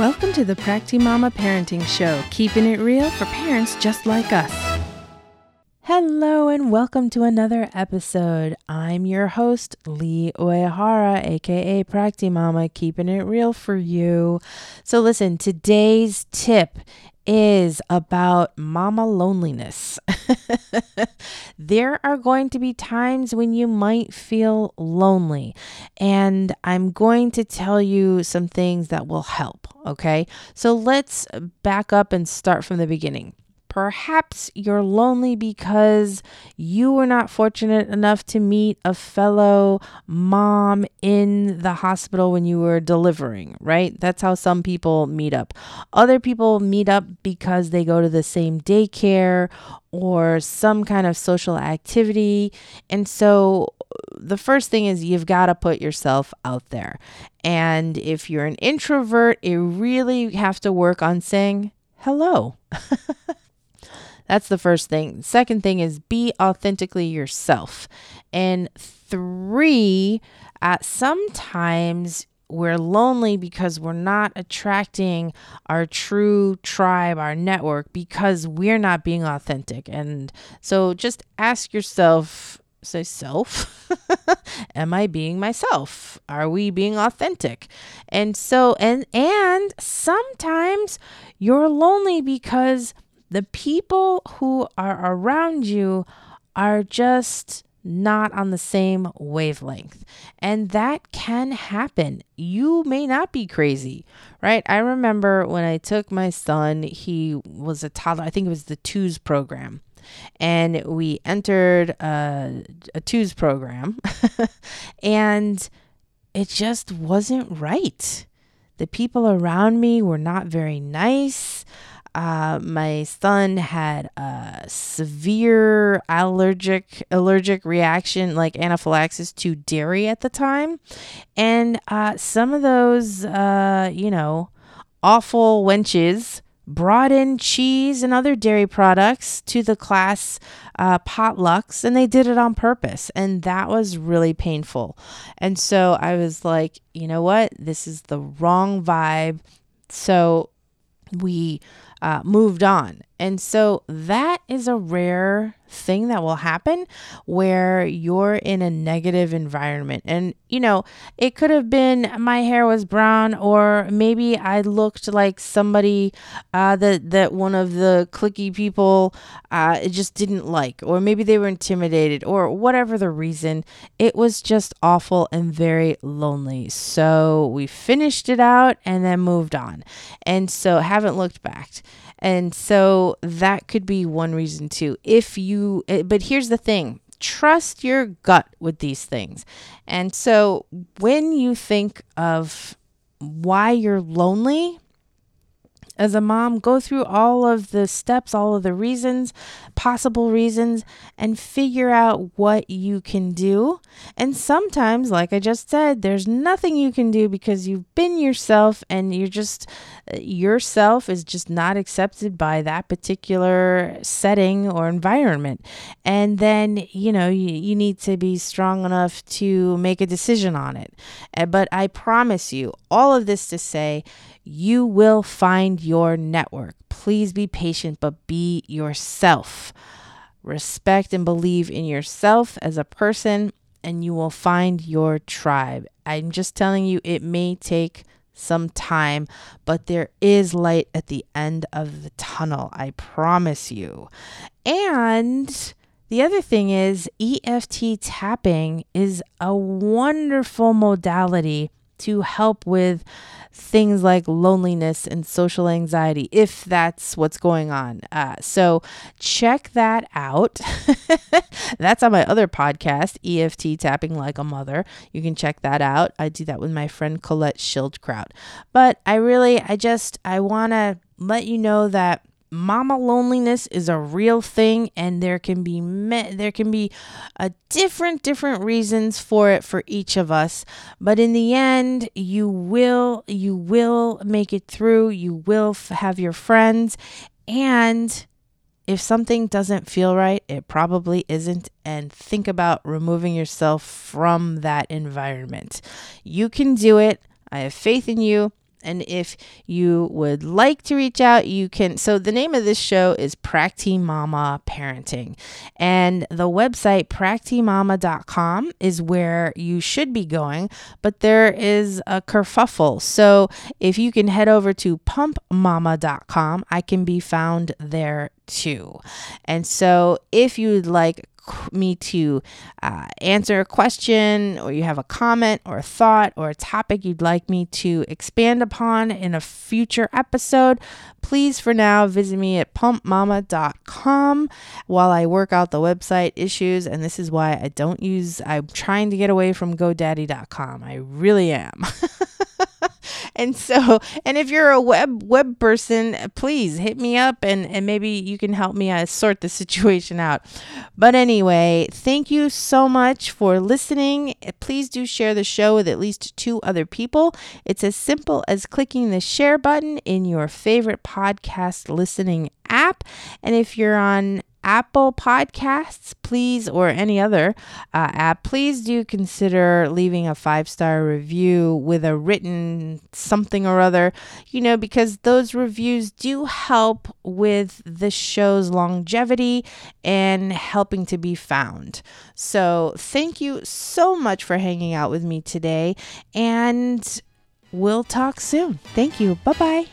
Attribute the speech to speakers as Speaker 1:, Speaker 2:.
Speaker 1: Welcome to the PractiMama Parenting Show, keeping it real for parents just like us. Hello and welcome to another episode. I'm your host, Lee Uehara, aka PractiMama, keeping it real for you. So, listen, today's tip is about mama loneliness. there are going to be times when you might feel lonely, and I'm going to tell you some things that will help. Okay, so let's back up and start from the beginning. Perhaps you're lonely because you were not fortunate enough to meet a fellow mom in the hospital when you were delivering, right? That's how some people meet up. Other people meet up because they go to the same daycare or some kind of social activity. And so uh, the first thing is you've got to put yourself out there. And if you're an introvert, you really have to work on saying hello. That's the first thing. Second thing is be authentically yourself. And three, uh, sometimes we're lonely because we're not attracting our true tribe, our network, because we're not being authentic. And so just ask yourself, say self, am I being myself? Are we being authentic? And so, and, and sometimes you're lonely because the people who are around you are just not on the same wavelength. And that can happen. You may not be crazy, right? I remember when I took my son, he was a toddler, I think it was the twos program. And we entered a, a twos program, and it just wasn't right. The people around me were not very nice. Uh, my son had a severe allergic allergic reaction, like anaphylaxis to dairy at the time, and uh, some of those, uh, you know, awful wenches brought in cheese and other dairy products to the class uh, potlucks, and they did it on purpose, and that was really painful. And so I was like, you know what, this is the wrong vibe. So we uh, moved on. And so that is a rare thing that will happen where you're in a negative environment. And, you know, it could have been my hair was brown, or maybe I looked like somebody uh, that, that one of the clicky people uh, just didn't like, or maybe they were intimidated, or whatever the reason. It was just awful and very lonely. So we finished it out and then moved on. And so haven't looked back. And so that could be one reason too. If you, eh, but here's the thing trust your gut with these things. And so when you think of why you're lonely, as a mom, go through all of the steps, all of the reasons, possible reasons, and figure out what you can do. And sometimes, like I just said, there's nothing you can do because you've been yourself and you're just, yourself is just not accepted by that particular setting or environment. And then, you know, you, you need to be strong enough to make a decision on it. Uh, but I promise you, all of this to say, you will find your network. Please be patient, but be yourself. Respect and believe in yourself as a person, and you will find your tribe. I'm just telling you, it may take some time, but there is light at the end of the tunnel. I promise you. And the other thing is, EFT tapping is a wonderful modality to help with things like loneliness and social anxiety, if that's what's going on. Uh, so check that out. that's on my other podcast, EFT Tapping Like a Mother. You can check that out. I do that with my friend Colette Schildkraut. But I really, I just, I want to let you know that mama loneliness is a real thing and there can be me- there can be a different different reasons for it for each of us. But in the end you will you will make it through. You will f- have your friends. And if something doesn't feel right it probably isn't. And think about removing yourself from that environment. You can do it. I have faith in you And if you would like to reach out, you can. So, the name of this show is PractiMama Parenting. And the website, practimama.com, is where you should be going. But there is a kerfuffle. So, if you can head over to pumpmama.com, I can be found there too. And so, if you'd like me to uh, answer a question, or you have a comment, or a thought, or a topic you'd like me to expand upon in a future episode, please for now visit me at pumpmama.com while I work out the website issues. And this is why I don't use, I'm trying to get away from GoDaddy.com. I really am. and so, and if you're a web web person, please hit me up and and maybe you can help me uh, sort the situation out. But anyway, thank you so much for listening. Please do share the show with at least two other people. It's as simple as clicking the share button in your favorite podcast listening app. And if you're on Apple Podcasts, please, or any other uh, app, please do consider leaving a five star review with a written something or other, you know, because those reviews do help with the show's longevity and helping to be found. So, thank you so much for hanging out with me today, and we'll talk soon. Thank you. Bye bye.